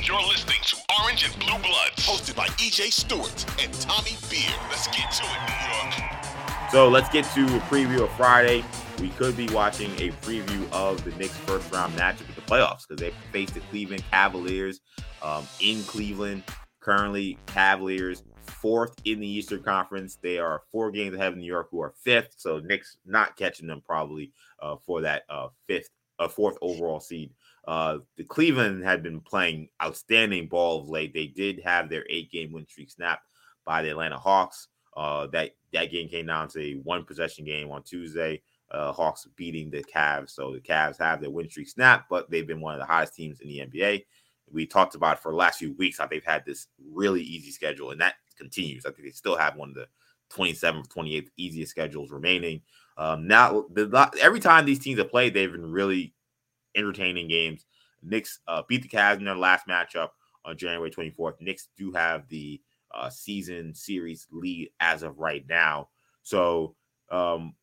You're listening to Orange and Blue Bloods, hosted by EJ Stewart and Tommy Beer. Let's get to it, New York. So let's get to a preview of Friday. We could be watching a preview of the Knicks' first round matchup with the playoffs because they face the Cleveland Cavaliers um, in Cleveland. Currently, Cavaliers fourth in the Eastern Conference. They are four games ahead of New York, who are fifth. So Knicks not catching them probably uh, for that uh, fifth, uh, fourth overall seed. Uh, the Cleveland had been playing outstanding ball of late. They did have their eight-game win streak snapped by the Atlanta Hawks. Uh, that that game came down to a one possession game on Tuesday. Uh, Hawks beating the Cavs, so the Cavs have their win streak snapped, but they've been one of the hottest teams in the NBA. We talked about for the last few weeks how they've had this really easy schedule, and that continues. I think they still have one of the 27th, 28th easiest schedules remaining. Um, now, the, every time these teams have played, they've been really entertaining games. Knicks uh, beat the Cavs in their last matchup on January 24th. Knicks do have the uh, season series lead as of right now. So, um,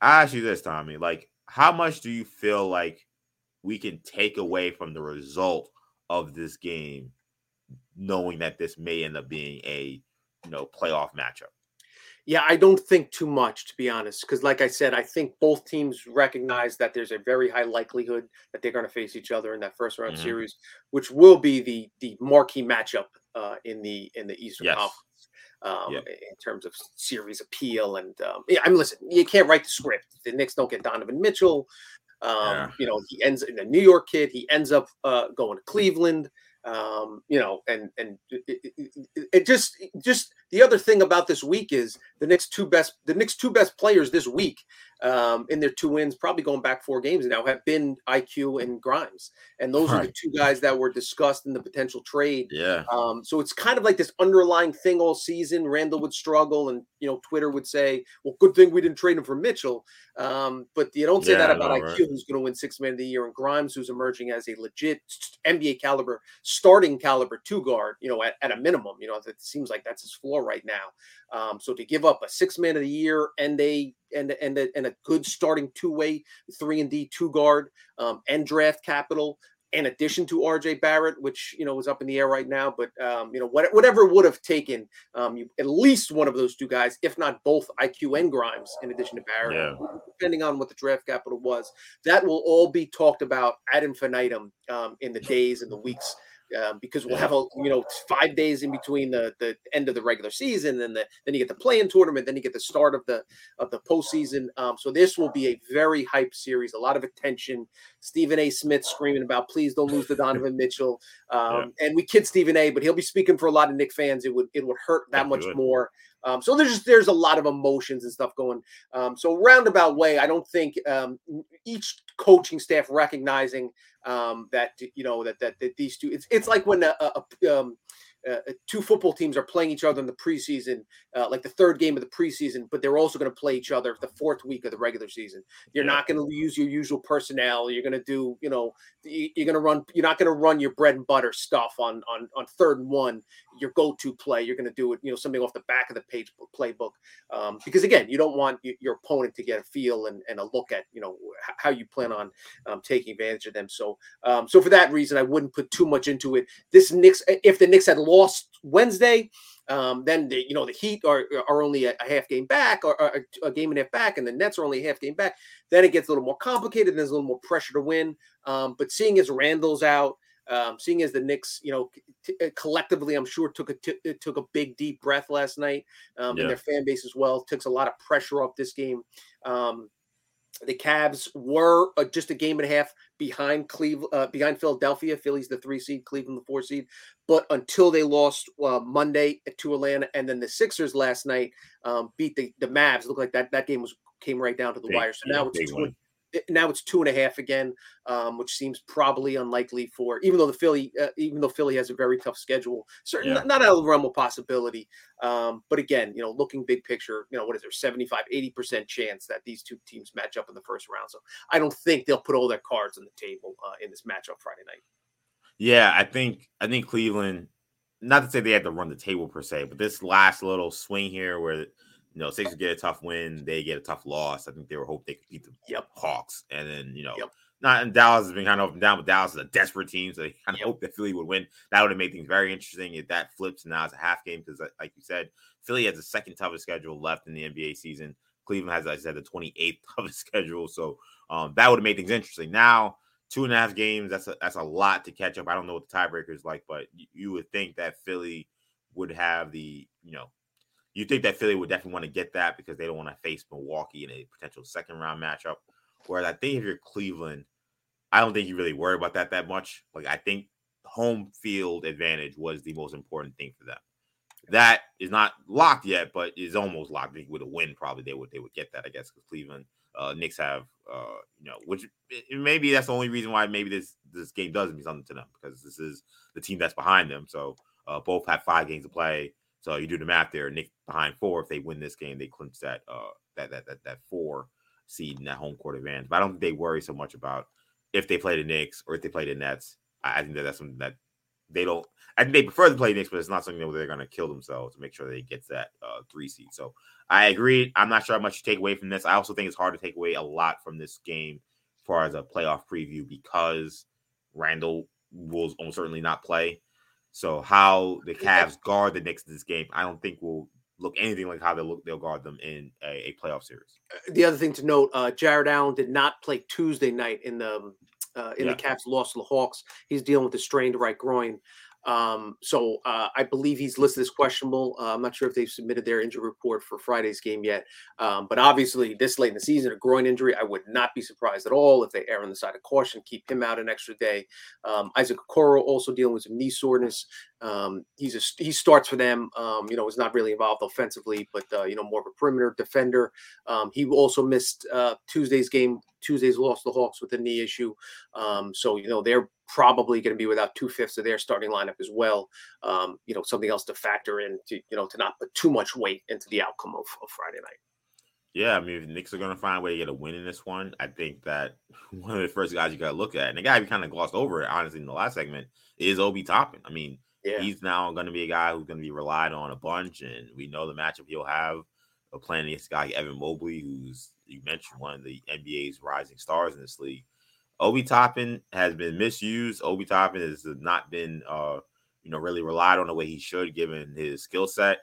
I ask you this, Tommy, like, how much do you feel like we can take away from the result of this game, knowing that this may end up being a you know playoff matchup? Yeah, I don't think too much, to be honest, because like I said, I think both teams recognize that there's a very high likelihood that they're going to face each other in that first round mm-hmm. series, which will be the the marquee matchup uh, in the in the Eastern yes. Conference. Um, yeah. in terms of series appeal. And um, yeah, I mean, listen, you can't write the script. The Knicks don't get Donovan Mitchell. Um, yeah. You know, he ends in a New York kid. He ends up uh, going to Cleveland. Um, you know, and and it, it, it, just just the other thing about this week is the next two best the Knicks two best players this week um, in their two wins, probably going back four games now, have been IQ and Grimes, and those right. are the two guys that were discussed in the potential trade. Yeah. Um, so it's kind of like this underlying thing all season. Randle would struggle, and you know, Twitter would say, "Well, good thing we didn't trade him for Mitchell." Um, but you don't say yeah, that about IQ, right? who's going to win Six Man of the Year, and Grimes, who's emerging as a legit NBA caliber, starting caliber two guard. You know, at, at a minimum, you know, it seems like that's his floor right now. Um, so to give up a Six Man of the Year and a and and a, and a good starting two way three and D two guard um, and draft capital in addition to RJ Barrett, which you know is up in the air right now. But um, you know what, whatever would have taken um, you, at least one of those two guys, if not both IQ and Grimes, in addition to Barrett, yeah. depending on what the draft capital was, that will all be talked about ad infinitum um, in the days and the weeks um, because we'll have a you know five days in between the the end of the regular season and the then you get the play-in tournament, then you get the start of the of the postseason. Um, so this will be a very hype series, a lot of attention. Stephen A. Smith screaming about please don't lose to Donovan Mitchell, um, yeah. and we kid Stephen A. But he'll be speaking for a lot of Knick fans. It would it would hurt that much more. Um, so there's just there's a lot of emotions and stuff going. Um, so roundabout way, I don't think um, each coaching staff recognizing um, that you know that, that that these two it's it's like when a, a, um, uh, uh, two football teams are playing each other in the preseason, uh, like the third game of the preseason, but they're also going to play each other the fourth week of the regular season. You're yeah. not going to use your usual personnel. You're going to do, you know, you're going to run. You're not going to run your bread and butter stuff on on on third and one. Your go-to play. You're going to do it, you know, something off the back of the page playbook. Um, because again, you don't want your opponent to get a feel and, and a look at, you know, how you plan on um, taking advantage of them. So, um, so for that reason, I wouldn't put too much into it. This Knicks, if the Knicks had lost Wednesday, um, then the, you know the Heat are are only a, a half game back or, or, a game and a half back, and the Nets are only a half game back. Then it gets a little more complicated. There's a little more pressure to win. Um, but seeing as Randle's out, Um, seeing as the Knicks, you know, t- uh, collectively, I'm sure took a t- uh, took a big deep breath last night, um, yeah. and their fan base as well takes a lot of pressure off this game. Um, the Cavs were uh, just a game and a half behind Cleveland, uh, behind Philadelphia. Philly's the three seed, Cleveland the four seed. But until they lost uh, Monday to Atlanta, and then the Sixers last night um, beat the the Mavs. Looked like that that game was came right down to the big, wire. So now it's two, now it's two and a half again, um, which seems probably unlikely for even though the Philly, uh, even though Philly has a very tough schedule, certainly yeah. not, out of the realm of possibility. Um, but again, you know, looking big picture, you know, what is there 75, 80 percent chance that these two teams match up in the first round? So I don't think they'll put all their cards on the table uh, in this matchup Friday night. Yeah, I think I think Cleveland. Not to say they had to run the table per se, but this last little swing here where you know, Sixers get a tough win, they get a tough loss. I think they were hoping they could beat the yep. Hawks, and then you know, yep. not in Dallas has been kind of up and down, but Dallas is a desperate team, so they kind of yep. hope that Philly would win. That would have made things very interesting if that flips now it's a half game because, like you said, Philly has the second toughest schedule left in the NBA season. Cleveland has, as I said, the 28th toughest schedule, so um, that would have made things interesting. Now, two and a half games, that's a that's a lot to catch up. I don't know what the tiebreaker is like, but you, you would think that Philly would have the you know you think that Philly would definitely want to get that because they don't want to face Milwaukee in a potential second round matchup. Whereas I think if you're Cleveland, I don't think you really worry about that that much. Like I think home field advantage was the most important thing for them. That is not locked yet, but is almost locked. I think With a win, probably they would they would get that. I guess because Cleveland uh, Knicks have uh, you know, which maybe that's the only reason why maybe this this game doesn't mean something to them because this is the team that's behind them. So uh, both have five games to play. So you do the math there. Nick behind four. If they win this game, they clinch that uh that that that, that four seed in that home court advantage. But I don't think they worry so much about if they play the Knicks or if they play the Nets. I, I think that that's something that they don't. I think they prefer to play Knicks, but it's not something that they're going to kill themselves to make sure they get that uh, three seed. So I agree. I'm not sure how much you take away from this. I also think it's hard to take away a lot from this game as far as a playoff preview because Randle will almost certainly not play. So how the Cavs guard the Knicks in this game, I don't think will look anything like how they look they'll guard them in a, a playoff series. Uh, the other thing to note, uh, Jarrett Allen did not play Tuesday night in the uh, in yeah. the Cavs loss to the Hawks. He's dealing with a strained right groin. Um, so uh, I believe he's listed as questionable. Uh, I'm not sure if they've submitted their injury report for Friday's game yet. Um, but obviously, this late in the season, a groin injury, I would not be surprised at all if they err on the side of caution, keep him out an extra day. Um, Isaac Okoro also dealing with some knee soreness. Um, he's a, he starts for them. Um, you know, is not really involved offensively, but uh, you know, more of a perimeter defender. Um, he also missed uh, Tuesday's game. Tuesday's lost the Hawks with a knee issue. Um, so you know they're probably going to be without two fifths of their starting lineup as well. Um, you know, something else to factor in to you know to not put too much weight into the outcome of, of Friday night. Yeah, I mean, if the Knicks are going to find a way to get a win in this one, I think that one of the first guys you got to look at, and the guy we kind of glossed over, honestly, in the last segment, is Obi Toppin. I mean, yeah. he's now going to be a guy who's going to be relied on a bunch, and we know the matchup he'll have playing against guy Evan Mobley, who's you mentioned one of the NBA's rising stars in this league. Obi Toppin has been misused. Obi Toppin has not been, uh, you know, really relied on the way he should, given his skill set.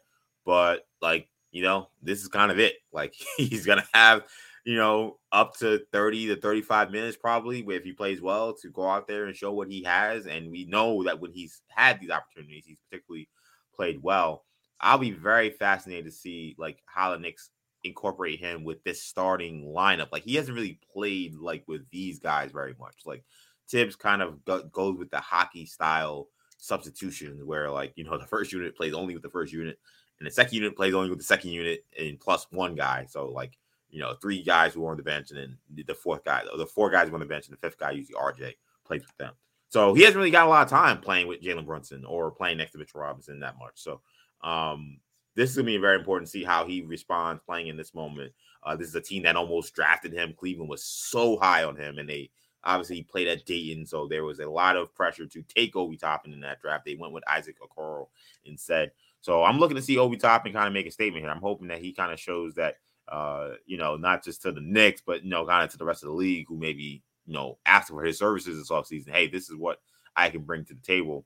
But like, you know, this is kind of it. Like he's gonna have, you know, up to thirty to thirty-five minutes probably, if he plays well, to go out there and show what he has. And we know that when he's had these opportunities, he's particularly played well. I'll be very fascinated to see like how the Knicks incorporate him with this starting lineup. Like he hasn't really played like with these guys very much. Like Thibs kind of go, goes with the hockey style substitution where like you know the first unit plays only with the first unit and the second unit plays only with the second unit and plus one guy. So like you know three guys who are on the bench and then the fourth guy, the four guys on the bench and the fifth guy usually RJ plays with them. So he hasn't really got a lot of time playing with Jalen Brunson or playing next to Mitchell Robinson that much. So um this is to be very important to see how he responds playing in this moment. Uh, this is a team that almost drafted him. Cleveland was so high on him, and they obviously played at Dayton, so there was a lot of pressure to take Obi Toppin in that draft. They went with Isaac Okoro instead. So I'm looking to see Obi Toppin kind of make a statement here. I'm hoping that he kind of shows that, uh, you know, not just to the Knicks, but you know, kind of to the rest of the league who maybe you know asking for his services this offseason. Hey, this is what I can bring to the table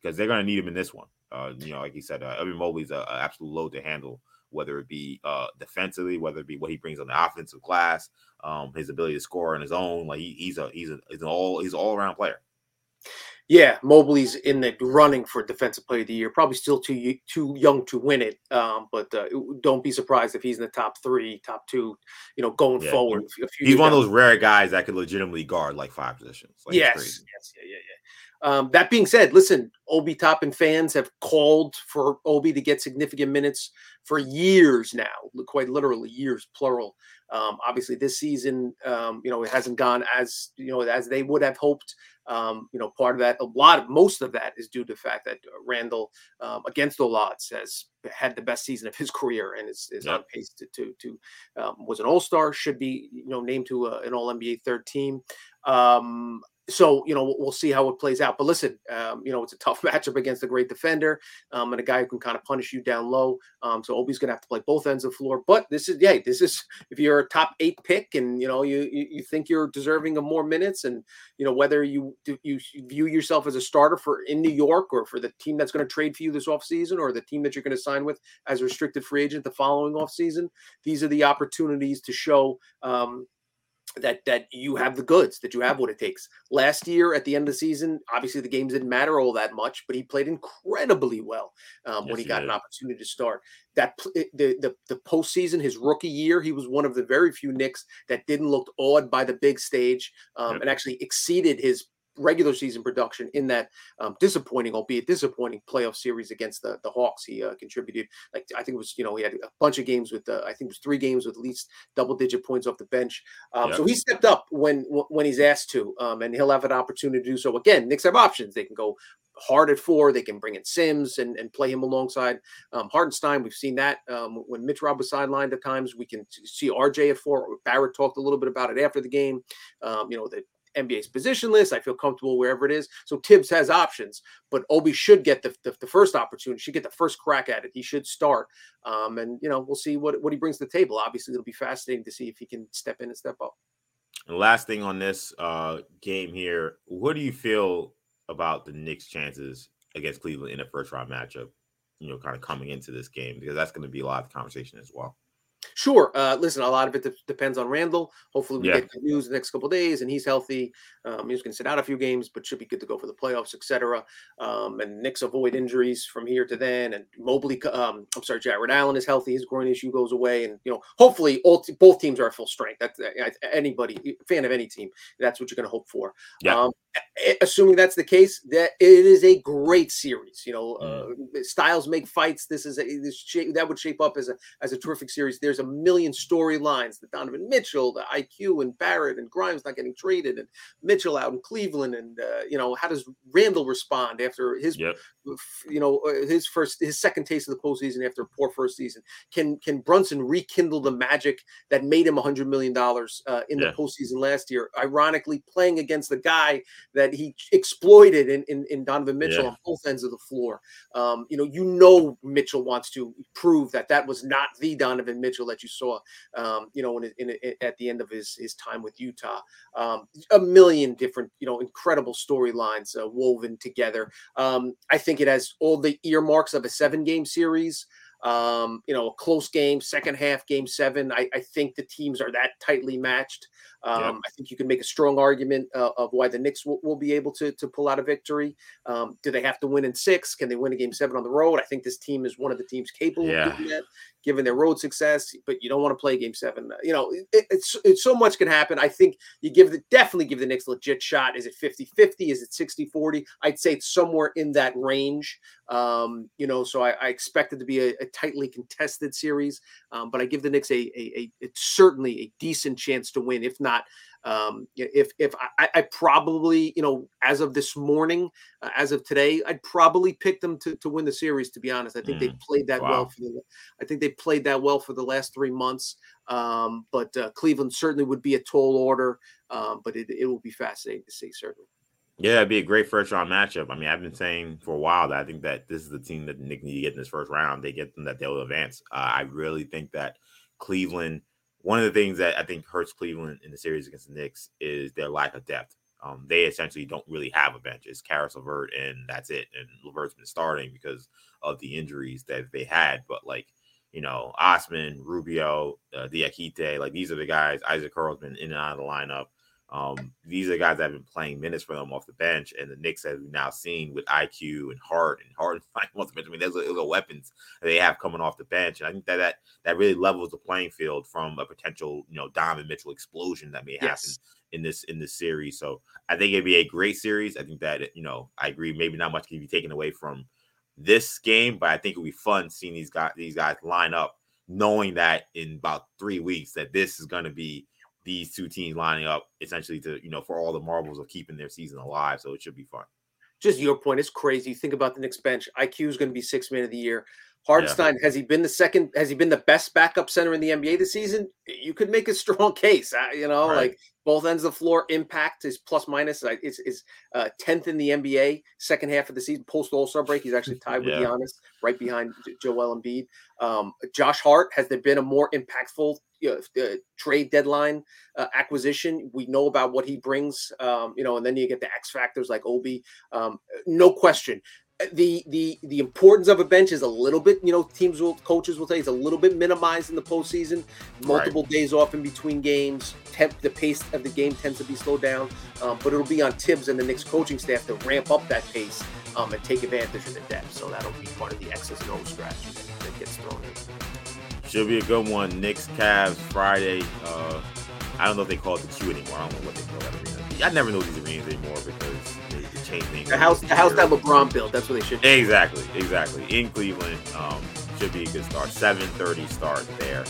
because they're going to need him in this one. Uh, you know, like he said, uh, Evan Mobley's an absolute load to handle, whether it be uh, defensively, whether it be what he brings on the offensive glass, um, his ability to score on his own. Like he, he's a he's a he's an all he's an all around player. Yeah, Mobley's in the running for Defensive Player of the Year. Probably still too too young to win it, um, but uh, don't be surprised if he's in the top three, top two. You know, going yeah, forward. he's one of those rare guys that could legitimately guard like five positions. Like, yes, yes, yeah, yeah, yeah. Um, that being said, listen, Obi Toppin fans have called for Obi to get significant minutes for years now, quite literally years, plural. Um, obviously, this season, um, you know, it hasn't gone as you know as they would have hoped. Um, you know, part of that, a lot, of, most of that is due to the fact that Randle, um, against all odds, has had the best season of his career and is, is on pace to to, to um, was an All Star, should be you know named to a, an All NBA third team. Um, so you know we'll see how it plays out. But listen, um, you know it's a tough matchup against a great defender um, and a guy who can kind of punish you down low. Um, so Obi's going to have to play both ends of the floor. But this is yeah, this is if you're a top eight pick and you know you you, think you're deserving of more minutes, and you know whether you you view yourself as a starter for in New York or for the team that's going to trade for you this offseason or the team that you're going to sign with as a restricted free agent the following offseason, these are the opportunities to show um, that that you have the goods, that you have what it takes. Last year at the end of the season, obviously the games didn't matter all that much, but he played incredibly well um, yes, when he, he got did. an opportunity to start. That the, the the postseason, his rookie year, he was one of the very few Knicks that didn't look awed by the big stage um, yep. and actually exceeded his regular season production in that um, disappointing, albeit disappointing, playoff series against the the Hawks. He uh, contributed like I think it was you know he had a bunch of games with uh, I think it was three games with at least double digit points off the bench. Um, yep. So he stepped up when when he's asked to, um, and he'll have an opportunity to do so. Again, Knicks have options; they can go hard at four. They can bring in Sims and, and play him alongside um, Hartenstein. We've seen that um, when Mitch Rob was sidelined at times. We can see RJ at four. Barrett talked a little bit about it after the game. Um, you know, that NBA's positionless. I feel comfortable wherever it is. So Thibs has options, but Obi should get the, the, the, first opportunity, should get the first crack at it. He should start. Um, and, you know, we'll see what, what he brings to the table. Obviously, it'll be fascinating to see if he can step in and step up. And last thing on this uh, game here, what do you feel about the Knicks' chances against Cleveland in a first round matchup? You know, kind of coming into this game because that's going to be a lot of conversation as well. Sure. Uh, listen, a lot of it de- depends on Randle. Hopefully, we yeah. get good news the next couple days, and he's healthy. Um, he's going to sit out a few games, but should be good to go for the playoffs, etc. Um, and Knicks avoid injuries from here to then. And Mobley, um, I'm sorry, Jarrett Allen is healthy. His groin issue goes away, and you know, hopefully, all t- both teams are at full strength. That's uh, anybody fan of any team. That's what you're going to hope for. Yeah. Um, assuming that's the case, that it is a great series. You know, uh, styles make fights. This is a this shape, that would shape up as a as a terrific series. There's a million storylines. The Donovan Mitchell, the IQ, and Barrett and Grimes not getting traded, and Mitchell out in Cleveland, and uh, you know how does Randle respond after his yep. You know uh, his first his second taste of the postseason after a poor first season? Can can Brunson rekindle the magic that made him a hundred million dollars uh, in yeah. the postseason last year? Ironically, playing against the guy that he exploited in, in, in Donovan Mitchell yeah. on both ends of the floor. Um, you know, you know, Mitchell wants to prove that that was not the Donovan Mitchell that you saw, um, you know, in, in, in, at the end of his, his time with Utah. Um, a million different, you know, incredible storylines uh, woven together. Um, I think it has all the earmarks of a seven game series. Um, you know, a close game, second half, game seven. I, I think the teams are that tightly matched. Um, yeah. I think you can make a strong argument uh, of why the Knicks will, will, be able to, to pull out a victory. Um, do they have to win in six? Can they win a game seven on the road? I think this team is one of the teams capable yeah. of doing that given their road success, but you don't want to play game seven. You know, it, it's, it's so much can happen. I think you give the definitely give the Knicks a legit shot. Is it 50 50? Is it 60 40? I'd say it's somewhere in that range. Um, you know, so I, I expect it to be a, a tightly contested series, um, but I give the Knicks a, a, a, it's certainly a decent chance to win, if not um, if if I, I, probably you know as of this morning, uh, as of today, I'd probably pick them to, to win the series. To be honest, I think mm. they played that wow. well. For the, I think they played that well for the last three months. Um, but uh, Cleveland certainly would be a tall order. Um, but it, it will be fascinating to see certainly. Yeah, it'd be a great first round matchup. I mean, I've been saying for a while that I think that this is the team that Nick need to get in this first round. They get them that they'll advance. Uh, I really think that Cleveland one of the things that I think hurts Cleveland in the series against the Knicks is their lack of depth. Um, they essentially don't really have a bench. It's Caris LeVert, and that's it. And LeVert's been starting because of the injuries that they had. But like, you know, Osman, Rubio, uh, Diakite, like these are the guys. Isaac Okoro's been in and out of the lineup. Um, these are guys that have been playing minutes for them off the bench, and the Knicks have now seen with IQ and Hart and Hart. Wants to bench. I mean, there's a, weapons they have coming off the bench, and I think that that that really levels the playing field from a potential you know Donovan Mitchell explosion that may happen yes. in this in this series. So I think it'd be a great series. I think that you know I agree. Maybe not much can be taken away from this game, but I think it'll be fun seeing these guys these guys line up, knowing that in about three weeks that this is going to be these two teams lining up essentially to you know for all the marbles of keeping their season alive. So it should be fun. Just your point, it's crazy. Think about the Knicks bench. IQ is going to be six man of the year. Hartenstein yeah. has he been the second? Has he been the best backup center in the NBA this season? You could make a strong case. Uh, you know, right. like both ends of the floor impact is plus minus. Is is uh, tenth in the NBA second half of the season post All Star break. He's actually tied with yeah. Giannis, right behind Joel Embiid. Um, Josh Hart has there been a more impactful you know, trade deadline uh, acquisition. We know about what he brings, um, you know, and then you get the X factors like Obi. Um, no question, the the the importance of a bench is a little bit, you know, teams will coaches will say it's a little bit minimized in the postseason. Multiple right. days off in between games, temp, the pace of the game tends to be slowed down. Um, but it'll be on Thibs and the Knicks coaching staff to ramp up that pace um, and take advantage of the depth. So that'll be part of the X's and O strategy that, that gets thrown in. Should be a good one. Knicks Cavs Friday. Uh, I don't know if they call it the Q anymore. I don't know what they call that arena. I never know these arenas anymore because change things. The house, the house that LeBron built. That's what they should. Do. Exactly, exactly. In Cleveland, um, should be a good start. Seven thirty start there.